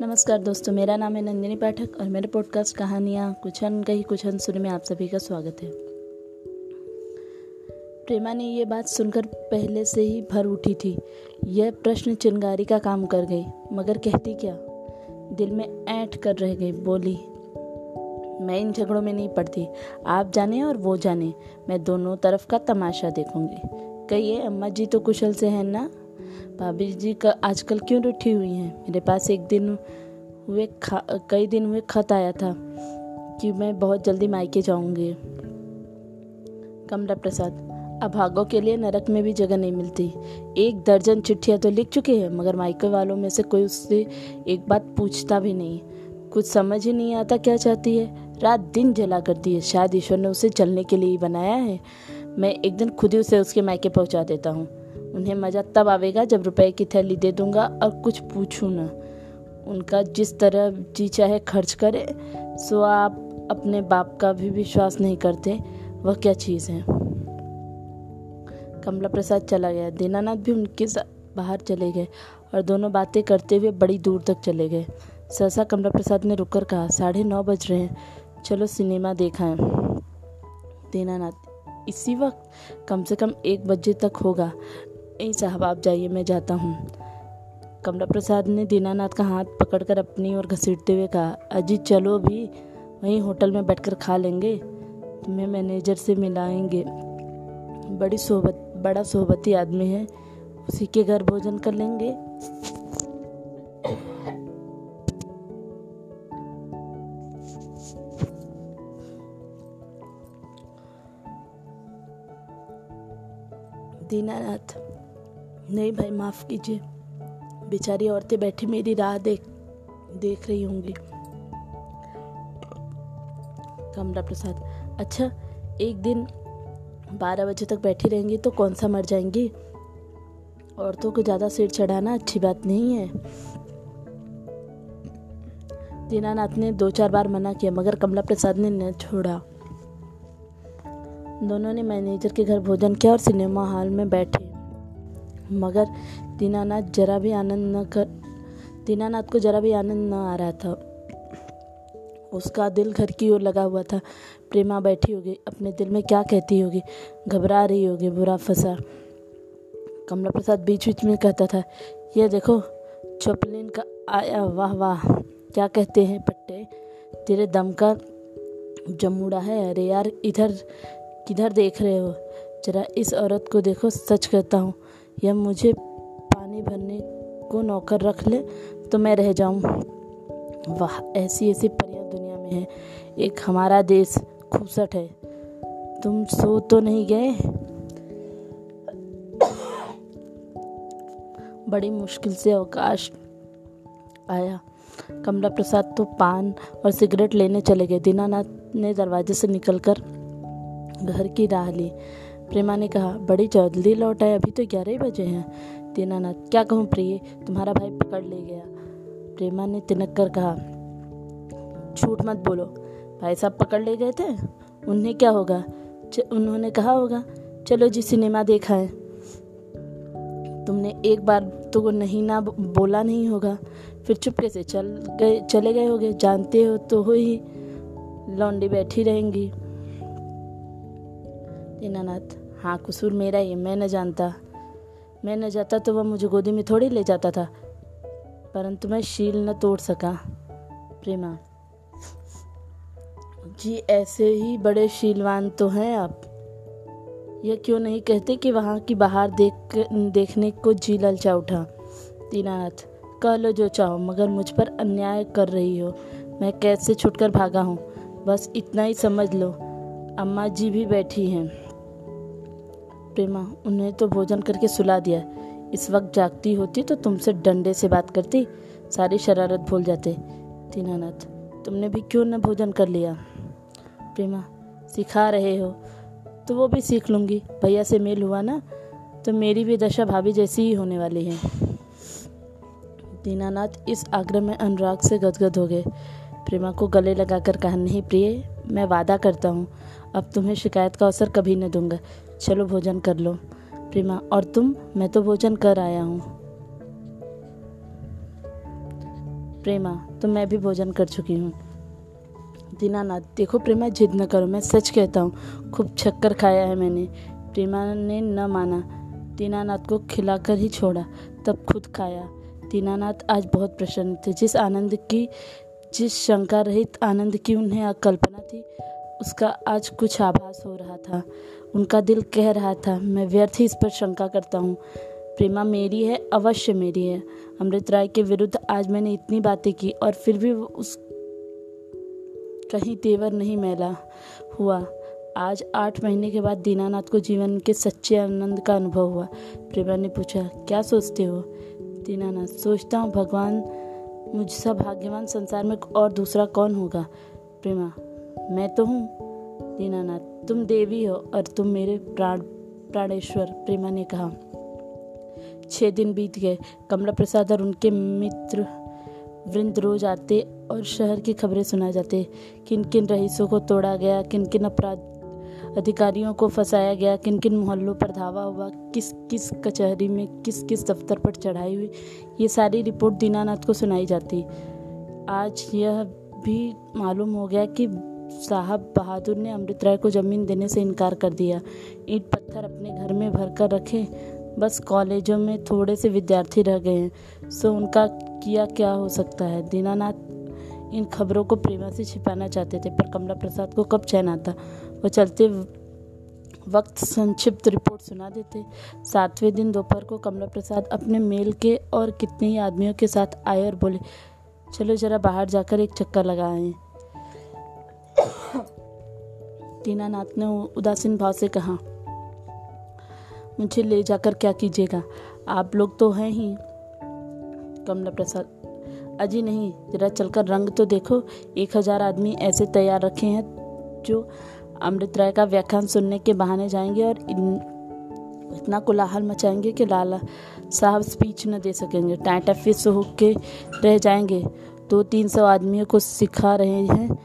नमस्कार दोस्तों, मेरा नाम है नंदिनी पाठक और मेरे पॉडकास्ट कहानियाँ कुछ अन कही कुछ अन सुने में आप सभी का स्वागत है। प्रेमा ने ये बात सुनकर पहले से ही भर उठी थी। यह प्रश्न चिंगारी का काम कर गई, मगर कहती क्या? दिल में ऐंठ कर रह गई, बोली, मैं इन झगड़ों में नहीं पड़ती। आप जाने और वो जाने। मैं दोनों तरफ़ का तमाशा देखूँगी। कहिए, अम्मा जी तो कुशल से हैं ना? भाभी जी का आजकल क्यों रूठी हुई हैं? मेरे पास एक दिन हुए कई दिन हुए खत आया था कि मैं बहुत जल्दी मायके जाऊँगी। कमला प्रसाद अभागों के लिए नरक में भी जगह नहीं मिलती। एक दर्जन चिट्ठियाँ तो लिख चुके हैं, मगर मायके वालों में से कोई उससे एक बात पूछता भी नहीं। कुछ समझ ही नहीं आता क्या चाहती है। रात दिन जला करती है। शायद ईश्वर ने उसे चलने के लिए ही बनाया है। मैं एक दिन खुद ही उसे उसके मायके पहुँचा देता हूँ। उन्हें मज़ा तब आवेगा जब रुपए की थैली दे दूँगा और कुछ पूछूँ ना। उनका जिस तरह जी चाहे खर्च करे, सो आप अपने बाप का भी विश्वास नहीं करते। वह क्या चीज़ है? कमला प्रसाद चला गया। दीनानाथ भी उनके साथ बाहर चले गए और दोनों बातें करते हुए बड़ी दूर तक चले गए। सहसा कमला प्रसाद ने रुककर कहा, साढ़े नौ बज रहे हैं। चलो सिनेमा देखा है दीनानाथ, इसी वक्त कम से कम एक बजे तक होगा। नहीं साहब, आप जाइए, मैं जाता हूँ। कमला प्रसाद ने दीनानाथ का हाथ पकड़कर अपनी ओर घसीटते हुए कहा अजीत चलो भी वहीं होटल में बैठकर खा लेंगे। तुम्हें मैनेजर से मिलाएँगे। बड़ी सोहबत बड़ा सोहबती आदमी है, उसी के घर भोजन कर लेंगे। दीनानाथ नहीं भाई, माफ़ कीजिए। बेचारी औरतें बैठी मेरी राह देख देख रही होंगी। कमला प्रसाद। अच्छा एक दिन बारह बजे तक बैठी रहेंगी तो कौन सा मर जाएँगी? औरतों को ज़्यादा सिर चढ़ाना अच्छी बात नहीं है। दीनानाथ ने दो चार बार मना किया, मगर कमला प्रसाद ने न छोड़ा। दोनों ने मैनेजर के घर भोजन किया और सिनेमा हॉल में बैठे। मगर दीनानाथ जरा भी आनंद न कर, दीनानाथ को जरा भी आनंद न आ रहा था। उसका दिल घर की ओर लगा हुआ था। प्रेमा बैठी होगी, अपने दिल में क्या कहती होगी? घबरा रही होगी, बुरा फंसा। कमला प्रसाद बीच बीच में कहता था, ये देखो, चोपलिन का आया, वाह वाह, क्या कहते हैं पट्टे? तेरे दम का जमुड़ा है, अरे यार, इधर, किधर देख रहे हो? जरा इस औरत को देखो, सच कहता हूँ यह मुझे पानी भरने को नौकर रख ले तो मैं रह जाऊँ। वाह, ऐसी ऐसी परियाँ दुनिया में है। एक हमारा देश खूबसट है। तुम सो तो नहीं गए? बड़ी मुश्किल से अवकाश आया। कमला प्रसाद तो पान और सिगरेट लेने चले गए। दीनानाथ ने दरवाजे से निकलकर घर की राह ली। प्रेमा ने कहा, बड़ी जल्दी लौट आए, अभी तो ग्यारह ही बजे हैं। दीनानाथ क्या कहूँ प्रिय, तुम्हारा भाई पकड़ ले गया। प्रेमा ने तिनक कर कहा, झूठ मत बोलो। भाई साहब पकड़ ले गए थे? उन्हें क्या होगा? उन्होंने कहा होगा, चलो जी सिनेमा देखा है तुमने एक बार तो नहीं ना बोला नहीं होगा। फिर चुपके से चल गए, चले गए होगे? जानते हो तो हो ही, लौंडी बैठी रहेंगी। दीनानाथ हाँ कसूर मेरा ही मैं न जानता। मैं न जाता तो वह मुझे गोदी में थोड़ी ले जाता था। परंतु मैं शील न तोड़ सका। प्रेमा, जी ऐसे ही बड़े शीलवान तो हैं आप। यह क्यों नहीं कहते कि वहाँ की बाहर देख, देखने को जी ललचा उठा? दीनानाथ, कह लो जो चाहो, मगर मुझ पर अन्याय कर रही हो। मैं कैसे छुटकर भागा हूँ। बस इतना ही समझ लो। अम्मा जी भी बैठी हैं। प्रेमा उन्हें तो भोजन करके सुला दिया। इस वक्त जागती होती तो तुमसे डंडे से बात करती, सारी शरारत भूल जाते। दीनानाथ, तुमने भी क्यों न भोजन कर लिया? प्रेमा, सिखा रहे हो तो वो भी सीख लूँगी। भैया से मेल हुआ ना तो मेरी भी दशा भाभी जैसी ही होने वाली है। दीनानाथ इस आग्रह में अनुराग से गदगद हो गए। प्रेमा को गले लगाकर कहा, नहीं प्रिय, मैं वादा करता हूँ, अब तुम्हें शिकायत का अवसर कभी न दूँगा। चलो भोजन कर लो, प्रेमा। और तुम? मैं तो भोजन कर आया हूँ। प्रेमा तो मैं भी भोजन कर चुकी हूँ। दीनानाथ, देखो प्रेमा, जिद न करो, मैं सच कहता हूँ, खूब छक्कर खाया है मैंने। प्रेमा ने न माना। दीनानाथ को खिलाकर ही छोड़ा, तब खुद खाया। दीनानाथ आज बहुत प्रसन्न थे। जिस आनंद की, जिस शंका रहित आनंद की उन्हें कल्पना थी, उसका आज कुछ आभास हो रहा था। उनका दिल कह रहा था, मैं व्यर्थ ही इस पर शंका करता हूँ। प्रेमा मेरी है, अवश्य मेरी है। अमृत राय के विरुद्ध आज मैंने इतनी बातें की और फिर भी उस कहीं तेवर नहीं मैला हुआ। आज आठ महीने के बाद दीनानाथ को जीवन के सच्चे आनंद का अनुभव हुआ। प्रेमा ने पूछा, क्या सोचते हो? दीनानाथ, सोचता हूँ, भगवान मुझसा भाग्यवान संसार में और दूसरा कौन होगा? प्रेमा, मैं तो हूँ। दीनानाथ, तुम देवी हो और तुम मेरे प्राण, प्राणेश्वर, प्रेमा ने कहा। छः दिन बीत गए कमला प्रसाद और उनके मित्र वृंद रोज आते और शहर की खबरें सुना जाते। किन किन रईसों को तोड़ा गया किन किन अपराध, अधिकारियों को फंसाया गया किन किन मोहल्लों पर धावा हुआ किस किस कचहरी में किस किस दफ्तर पर चढ़ाई हुई, ये सारी रिपोर्ट दीनानाथ को सुनाई जाती। आज यह भी मालूम हो गया कि साहब बहादुर ने अमृत राय को ज़मीन देने से इनकार कर दिया। ईट पत्थर अपने घर में भर कर रखे। बस कॉलेजों में थोड़े से विद्यार्थी रह गए हैं। सो उनका किया क्या हो सकता है? दीनानाथ इन खबरों को प्रेमा से छिपाना चाहते थे, पर कमला प्रसाद को कब चैन आता? वो चलते वक्त संक्षिप्त रिपोर्ट सुना देते। सातवें दिन दोपहर को कमला प्रसाद अपने मेल के और कितने ही आदमियों के साथ आए और बोले, चलो जरा बाहर जाकर एक चक्कर लगाएँ। दीनानाथ ने उदासीन भाव से कहा मुझे ले जाकर क्या कीजिएगा? आप लोग तो हैं ही। कमला प्रसाद अजी नहीं जरा चलकर रंग तो देखो। एक हज़ार आदमी ऐसे तैयार रखे हैं जो अमृत राय का व्याख्यान सुनने के बहाने जाएँगे और इन, इतना कोलाहल मचाएँगे कि लाला साहब स्पीच न दे सकेंगे। टाटा फिस होके रह जाएँगे। दो तीन सौ आदमियों को सिखा रहे हैं।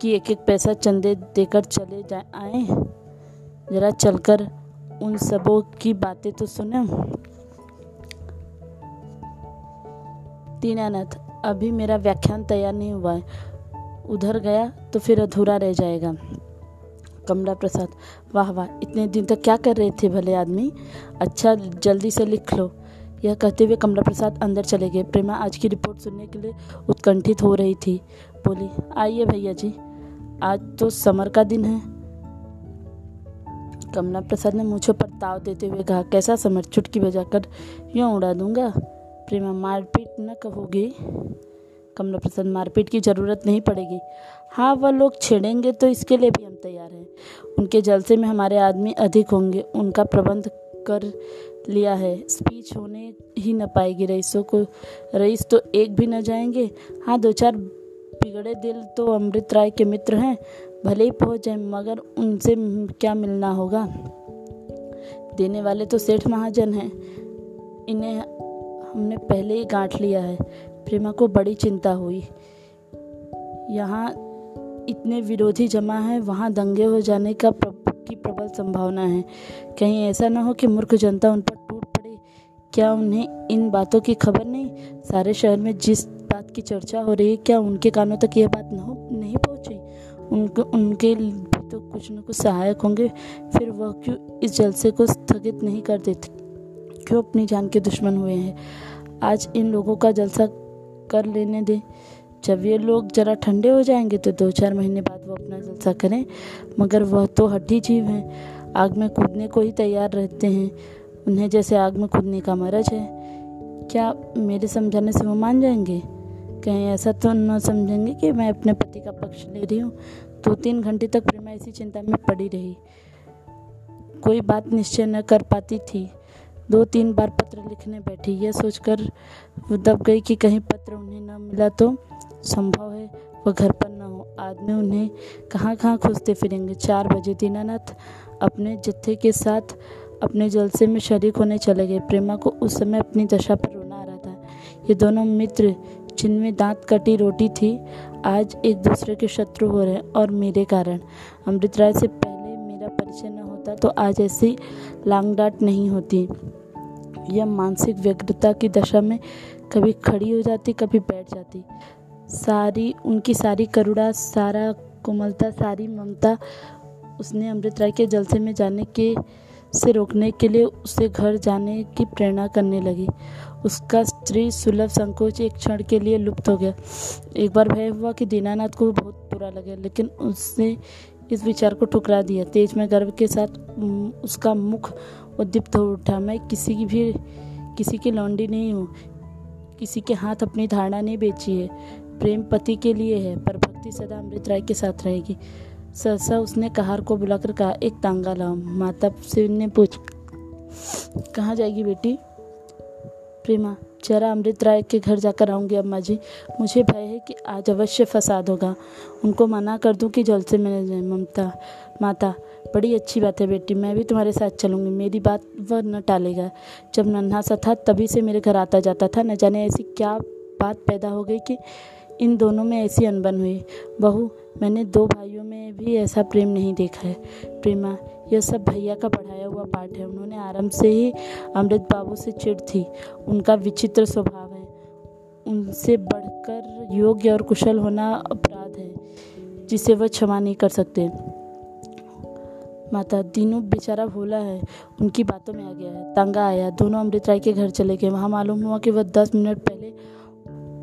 कि एक एक पैसा चंदे देकर चले जाए आए। जरा चलकर उन सबों की बातें तो सुने। दीनानाथ अभी मेरा व्याख्यान तैयार नहीं हुआ है। उधर गया तो फिर अधूरा रह जाएगा। कमला प्रसाद, वाह वाह, इतने दिन तक क्या कर रहे थे भले आदमी? अच्छा जल्दी से लिख लो। यह कहते हुए कमला प्रसाद अंदर चले गए। प्रेमा आज की रिपोर्ट सुनने के लिए उत्कंठित हो रही थी। बोली, आइए भैया जी। आज तो समर का दिन है। कमला प्रसाद ने मुझे पर ताव देते हुए कहा, कैसा समर? चुटकी बजाकर यूँ उड़ा दूँगा? प्रेमा, मारपीट न कहोगे? कमला प्रसाद, मारपीट की ज़रूरत नहीं पड़ेगी। हाँ वह लोग छेड़ेंगे तो इसके लिए भी हम तैयार हैं। उनके जलसे में हमारे आदमी अधिक होंगे। उनका प्रबंध कर लिया है। स्पीच होने ही न पाएगी। रईसों को, रईस तो एक भी न जाएँगे। हाँ दो चार बिगड़े दिल तो अमृत राय के मित्र हैं। भले ही पहुँच जाए, मगर उनसे क्या मिलना होगा? देने वाले तो सेठ महाजन हैं। इन्हें हमने पहले ही गांठ लिया है। प्रेमा को बड़ी चिंता हुई। यहाँ इतने विरोधी जमा हैं, वहाँ दंगे हो जाने का की प्रबल संभावना है। कहीं ऐसा ना हो कि मूर्ख जनता उन पर टूट पड़े। क्या उन्हें इन बातों की खबर नहीं? सारे शहर में जिस की चर्चा हो रही है, क्या उनके कानों तक यह बात न नहीं पहुँची? उनके उनके भी तो कुछ न कुछ सहायक होंगे। फिर वह क्यों इस जलसे को स्थगित नहीं कर देते? क्यों अपनी जान के दुश्मन हुए हैं? आज इन लोगों का जलसा कर लेने दें। जब ये लोग ज़रा ठंडे हो जाएँगे तो दो चार महीने बाद वो अपना जलसा करें। मगर वह तो हड्डी जीव हैं। आग में कूदने को ही तैयार रहते हैं। उन्हें जैसे आग में कूदने का मरज है। क्या मेरे समझाने से वो मान जाएँगे? कहीं ऐसा तो न समझेंगे कि मैं अपने पति का पक्ष ले रही हूँ। दो तीन घंटे तक प्रेमा इसी चिंता में पड़ी रही। कोई बात निश्चय न कर पाती थी। दो तीन बार पत्र लिखने बैठी। यह सोचकर दब गई कि कहीं पत्र उन्हें न मिला तो संभव है वह घर पर न हो। आदमी उन्हें कहाँ कहाँ खोजते फिरेंगे। चार बजे दीनानाथ अपने जत्थे के साथ अपने जलसे में शरीक होने चले गए। प्रेमा को उस समय अपनी दशा पर रोना आ रहा था। ये दोनों मित्र जिनमें दांत कटी रोटी थी, आज एक दूसरे के शत्रु हो रहे और मेरे कारण। अमृत राय से पहले मेरा परिचय न होता तो आज ऐसी लांग डांट नहीं होती। यह मानसिक व्यग्रता की दशा में कभी खड़ी हो जाती, कभी बैठ जाती। सारी, उनकी सारी करुणा, सारा कोमलता, सारी ममता उसने अमृत राय के जलसे में जाने के, से रोकने के लिए उसे घर जाने की प्रेरणा करने लगी। उसका स्त्री सुलभ संकोच एक क्षण के लिए लुप्त हो गया। एक बार भय हुआ कि दीनानाथ को बहुत बुरा लगे, लेकिन उसने इस विचार को ठुकरा दिया। तेज में गर्व के साथ उसका मुख उद्दीप्त हो उठा, मैं किसी की भी, किसी की लौंडी नहीं हूँ। किसी के हाथ अपनी धारणा नहीं बेची है। प्रेम पति के लिए है, पर भक्ति सदा अमृत राय के साथ रहेगी। सहसा उसने कहार को बुलाकर कहा, एक तांगा लाओ। माता से ने पूछ, कहाँ जाएगी बेटी? प्रेमा जरा अमृत राय के घर जाकर आऊँगी अम्मा जी। मुझे भय है कि आज अवश्य फसाद होगा। उनको मना कर दूँ कि जल्द से मिल जाए ममता, माता। बड़ी अच्छी बात है बेटी, मैं भी तुम्हारे साथ चलूँगी। मेरी बात वह न टालेगा। जब नन्हा सा था तभी से मेरे घर आता जाता था। न जाने ऐसी क्या बात पैदा हो गई कि इन दोनों में ऐसी अनबन हुई। बहू, मैंने दो भाइयों में भी ऐसा प्रेम नहीं देखा है। प्रेमा यह सब भैया का पढ़ाया हुआ पाठ है। उन्होंने आरंभ से ही अमृत बाबू से चिड़ थी उनका विचित्र स्वभाव है। उनसे बढ़कर योग्य और कुशल होना अपराध है, जिसे वह क्षमा नहीं कर सकते। माता दीनू बेचारा भोला है, उनकी बातों में आ गया है। तंगा आया, दोनों अमृत राय के घर चले गए। वहाँ मालूम हुआ कि वह दस मिनट पहले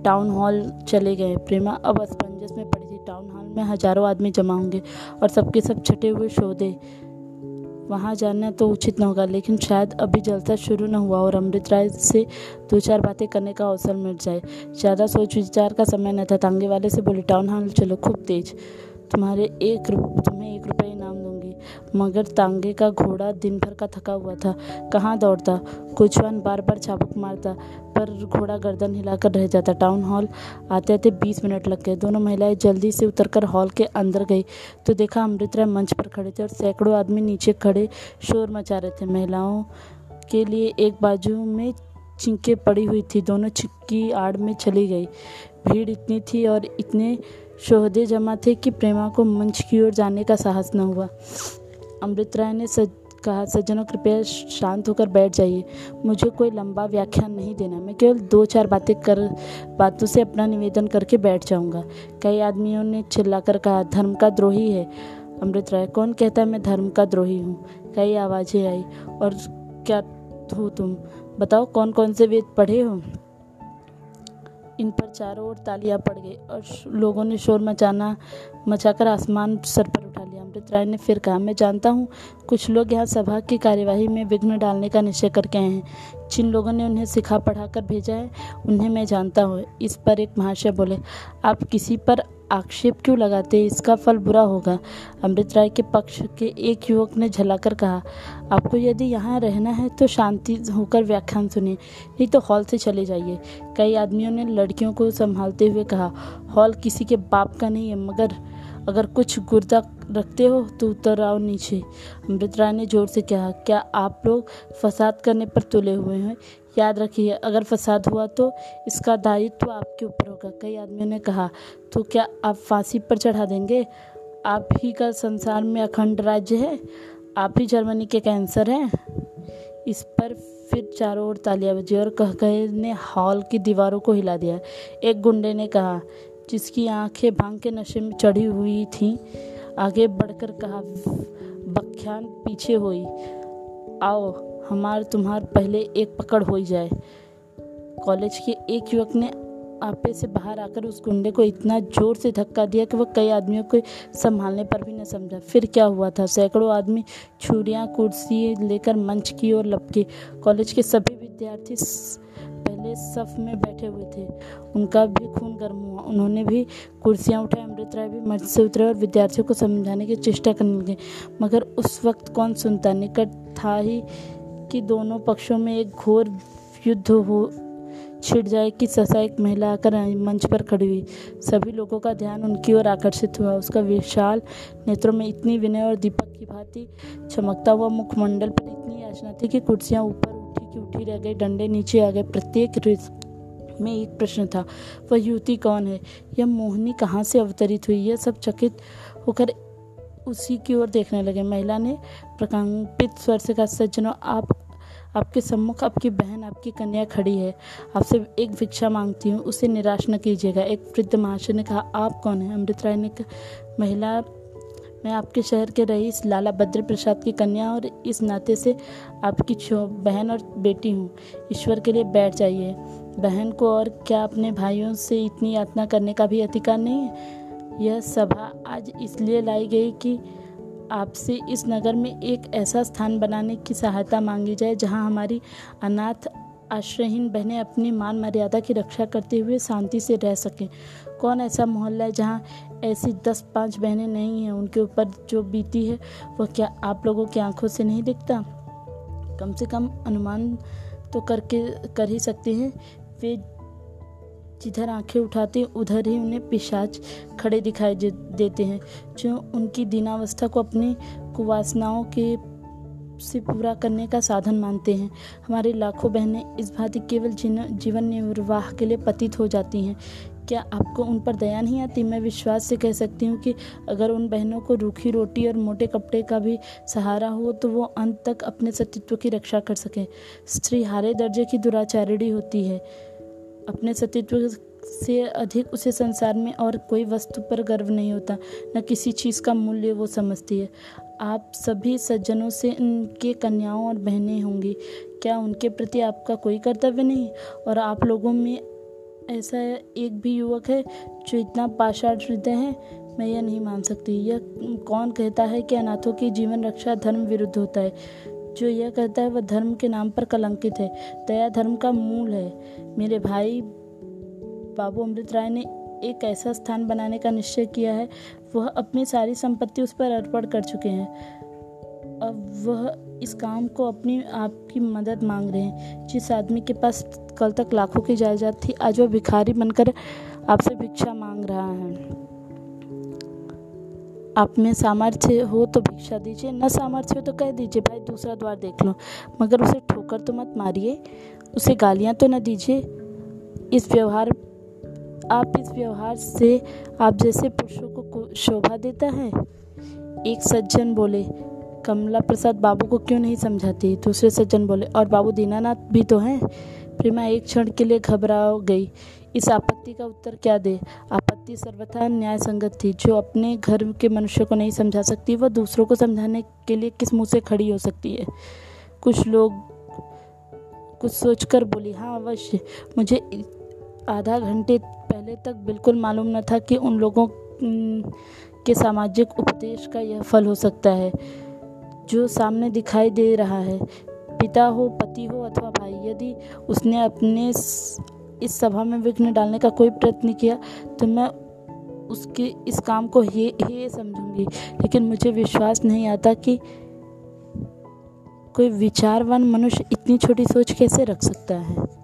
टाउन हॉल चले गए। प्रेमा अब असमंजस में पड़ी थी। टाउन हॉल में हज़ारों आदमी जमा होंगे और सबके सब छटे हुए शोधे वहाँ जाना तो उचित न होगा, लेकिन शायद अभी जलसा शुरू न हुआ और अमृत राय से दो चार बातें करने का अवसर मिल जाए। ज़्यादा सोच विचार का समय न था, तांगे वाले से बोले टाउन हॉल चलो, खूब तेज। तुम्हारे एक तुम्हें एक रुपये इनाम दूँगी। मगर तांगे का घोड़ा दिन भर का थका हुआ था। कहाँ दौड़ता? कुछवान बार बार चाबुक मारता, पर घोड़ा गर्दन हिलाकर रह जाता। टाउन हॉल आते आते बीस मिनट लग गए। दोनों महिलाएँ जल्दी से उतरकर हॉल के अंदर गई। तो देखा अमृत राय मंच पर खड़े थे और सैकड़ों आदमी नीचे खड़े शोर मचा रहे थे। महिलाओं के लिए एक बाजू में चिंके पड़ी हुई थी। दोनों चिक्की आड़ में चली गई। भीड़ इतनी थी और इतने शोहदे जमा थे कि प्रेमा को मंच की ओर जाने का साहस न हुआ। अमृत राय ने सज, कहा, सज्जनों, कृपया शांत होकर बैठ जाइए। मुझे कोई लंबा व्याख्यान नहीं देना। मैं केवल दो चार बातें कर, बातों से अपना निवेदन करके बैठ जाऊँगा। कई आदमियों ने चिल्लाकर कहा, धर्म का द्रोही है। अमृत राय, कौन कहता है मैं धर्म का द्रोही हूँ? कई आवाज़ें आई, और क्या हो तुम? बताओ कौन कौन से वेद पढ़े हो? इन पर चारों ओर तालियाँ पड़ गई और लोगों ने शोर मचाना, मचाकर आसमान सर पर उठा लिया। अमृत राय ने फिर कहा, मैं जानता हूँ, कुछ लोग यहाँ सभा की कार्यवाही में विघ्न डालने का निश्चय करके आए हैं। जिन लोगों ने उन्हें सिखा पढ़ा कर भेजा है, उन्हें मैं जानता हूँ। इस पर एक महाशय बोले, आप किसी पर आक्षेप क्यों लगाते इसका फल बुरा होगा। अमृत राय के पक्ष के एक युवक ने झलाकर कहा, आपको यदि यहाँ रहना है तो शांति होकर व्याख्यान सुनिए, नहीं तो हॉल से चले जाइए। कई आदमियों ने लड़कियों को संभालते हुए कहा, हॉल किसी के बाप का नहीं है, मगर अगर कुछ गुर्दा रखते हो तो उतर आओ नीचे। अमृत राय ने ज़ोर से कहा, क्या आप लोग फसाद करने पर तुले हुए हैं? याद रखिए, अगर फसाद हुआ तो इसका दायित्व आपके ऊपर होगा। कई आदमियों ने कहा तो क्या आप फांसी पर चढ़ा देंगे? आप ही का संसार में अखंड राज्य है। आप ही जर्मनी के कैंसर हैं। इस पर फिर चारों ओर तालियाँ बजी और कह गए ने हॉल की दीवारों को हिला दिया। एक गुंडे ने कहा, जिसकी आँखें भाँग के नशे में चढ़ी हुई थीं, आगे बढ़कर कहा, बख्यान पीछे हुई। आओ हमार तुम्हार पहले एक पकड़ हो जाए। कॉलेज के एक युवक ने आपे से बाहर आकर उस गुंडे को इतना ज़ोर से धक्का दिया कि वह कई आदमियों को संभालने पर भी न समझा। फिर क्या हुआ था? सैकड़ों आदमी छुरियाँ कुर्सी लेकर मंच की ओर लपके। कॉलेज के सभी विद्यार्थी पहले सफ में बैठे हुए थे। उनका भी खून गर्म हुआ। उन्होंने भी कुर्सियाँ उठाई, अमृत राय भी मंच से उतरे और विद्यार्थियों को समझाने की चेष्टा करने लगे। मगर उस वक्त कौन सुनता? निकट था ही कि दोनों पक्षों में एक घोर युद्ध हो, छिड़ जाए कि ससा एक महिला आकर मंच पर खड़ी हुई। सभी लोगों का ध्यान उनकी ओर आकर्षित हुआ। उसका विशाल नेत्रों में इतनी विनय और दीपक की भांति चमकता हुआ मुखमंडल पर इतनी याचना थी कि कुर्सियाँ ऊपर उठी की उठी रह गई। डंडे नीचे आ गए। प्रत्येक में एक प्रश्न था, वह युवती कौन है? यह मोहनी कहाँ से अवतरित हुई? यह सब चकित होकर उसी की ओर देखने लगे। महिला ने प्रकंपित स्वर से कहा, सज्जनों, आप, आपके सम्मुख आपकी बहन, आपकी कन्या खड़ी है। आपसे एक भिक्षा मांगती हूँ, उसे निराश न कीजिएगा। एक वृद्ध महाशय ने कहा, आप कौन है? अमृत राय ने कहा, महिला, मैं आपके शहर के रईस लाला भद्र प्रसाद की कन्या और इस नाते से आपकी छो, बहन और बेटी हूँ। ईश्वर के लिए बैठ जाइए। बहन को और क्या अपने भाइयों से इतनी यातना करने का भी अधिकार नहीं है? यह सभा आज इसलिए लाई गई कि आपसे इस नगर में एक ऐसा स्थान बनाने की सहायता मांगी जाए, जहाँ हमारी अनाथ आश्रयहीन बहनें अपनी मान मर्यादा की रक्षा करते हुए शांति से रह सकें। कौन ऐसा मोहल्ला है जहाँ ऐसी दस पाँच बहनें नहीं हैं? उनके ऊपर जो बीती है, वह क्या आप लोगों की आँखों से नहीं दिखता? कम से कम अनुमान तो करके, कर ही सकते हैं। वे जिधर आँखें उठाते उधर ही उन्हें पिशाच खड़े दिखाई देते हैं। जो उनकी दीनावस्था को अपनी कुवासनाओं के से पूरा करने का साधन मानते हैं। हमारी लाखों बहनें इस भांति केवल जीवन निर्वाह के लिए पतित हो जाती हैं। क्या आपको उन पर दया नहीं आती? मैं विश्वास से कह सकती हूँ कि अगर उन बहनों को रूखी रोटी और मोटे कपड़े का भी सहारा हो तो वो अंत तक अपने सतीत्व की रक्षा कर सकें। स्त्री हारे दर्जे की दुराचारिणी होती है। अपने सतीत्व से अधिक उसे संसार में और कोई वस्तु पर गर्व नहीं होता, न किसी चीज़ का मूल्य वो समझती है। आप सभी सज्जनों से उनके कन्याओं और बहनें होंगी। क्या उनके प्रति आपका कोई कर्तव्य नहीं? और आप लोगों में ऐसा एक भी युवक है जो इतना पाषाण हृदय है? मैं यह नहीं मान सकती। यह कौन कहता है कि अनाथों की जीवन रक्षा धर्म विरुद्ध होता है? जो यह कहता है, वह धर्म के नाम पर कलंकित है। दया धर्म का मूल है। मेरे भाई बाबू अमृत राय ने एक ऐसा स्थान बनाने का निश्चय किया है। वह अपनी सारी संपत्ति उस पर अर्पण कर चुके हैं। अब वह इस काम को अपनी आपकी मदद मांग रहे हैं। जिस आदमी के पास कल तक लाखों की जायदाद थी, आज वह भिखारी बनकर आपसे भिक्षा मांग आप में सामर्थ्य हो तो भिक्षा दीजिए, न सामर्थ्य हो तो कह दीजिए, भाई दूसरा द्वार देख लो। मगर उसे ठोकर तो मत मारिए, उसे गालियाँ तो न दीजिए। इस व्यवहार, आप इस व्यवहार से, आप जैसे पुरुषों को शोभा देता है। एक सज्जन बोले, कमला प्रसाद बाबू को क्यों नहीं समझाती? दूसरे सज्जन बोले, और बाबू दीनानाथ भी तो हैं। प्रेमा एक क्षण के लिए घबरा गई। इस आपत्ति का उत्तर क्या दे? आपत्ति सर्वथा न्याय संगत थी। जो अपने घर के मनुष्य को नहीं समझा सकती, वह दूसरों को समझाने के लिए किस मुँह से खड़ी हो सकती है? कुछ लोग कुछ सोचकर बोली हाँ अवश्य। मुझे आधा घंटे पहले तक बिल्कुल मालूम न था कि उन लोगों के सामाजिक उपदेश का यह फल हो सकता है, जो सामने दिखाई दे रहा है। पिता हो, पति हो अथवा भाई, यदि उसने अपने इस सभा में विघ्न डालने का कोई प्रयत्न किया तो मैं उसके, इस काम को हे हे समझूँगी। लेकिन मुझे विश्वास नहीं आता कि कोई विचारवान मनुष्य इतनी छोटी सोच कैसे रख सकता है।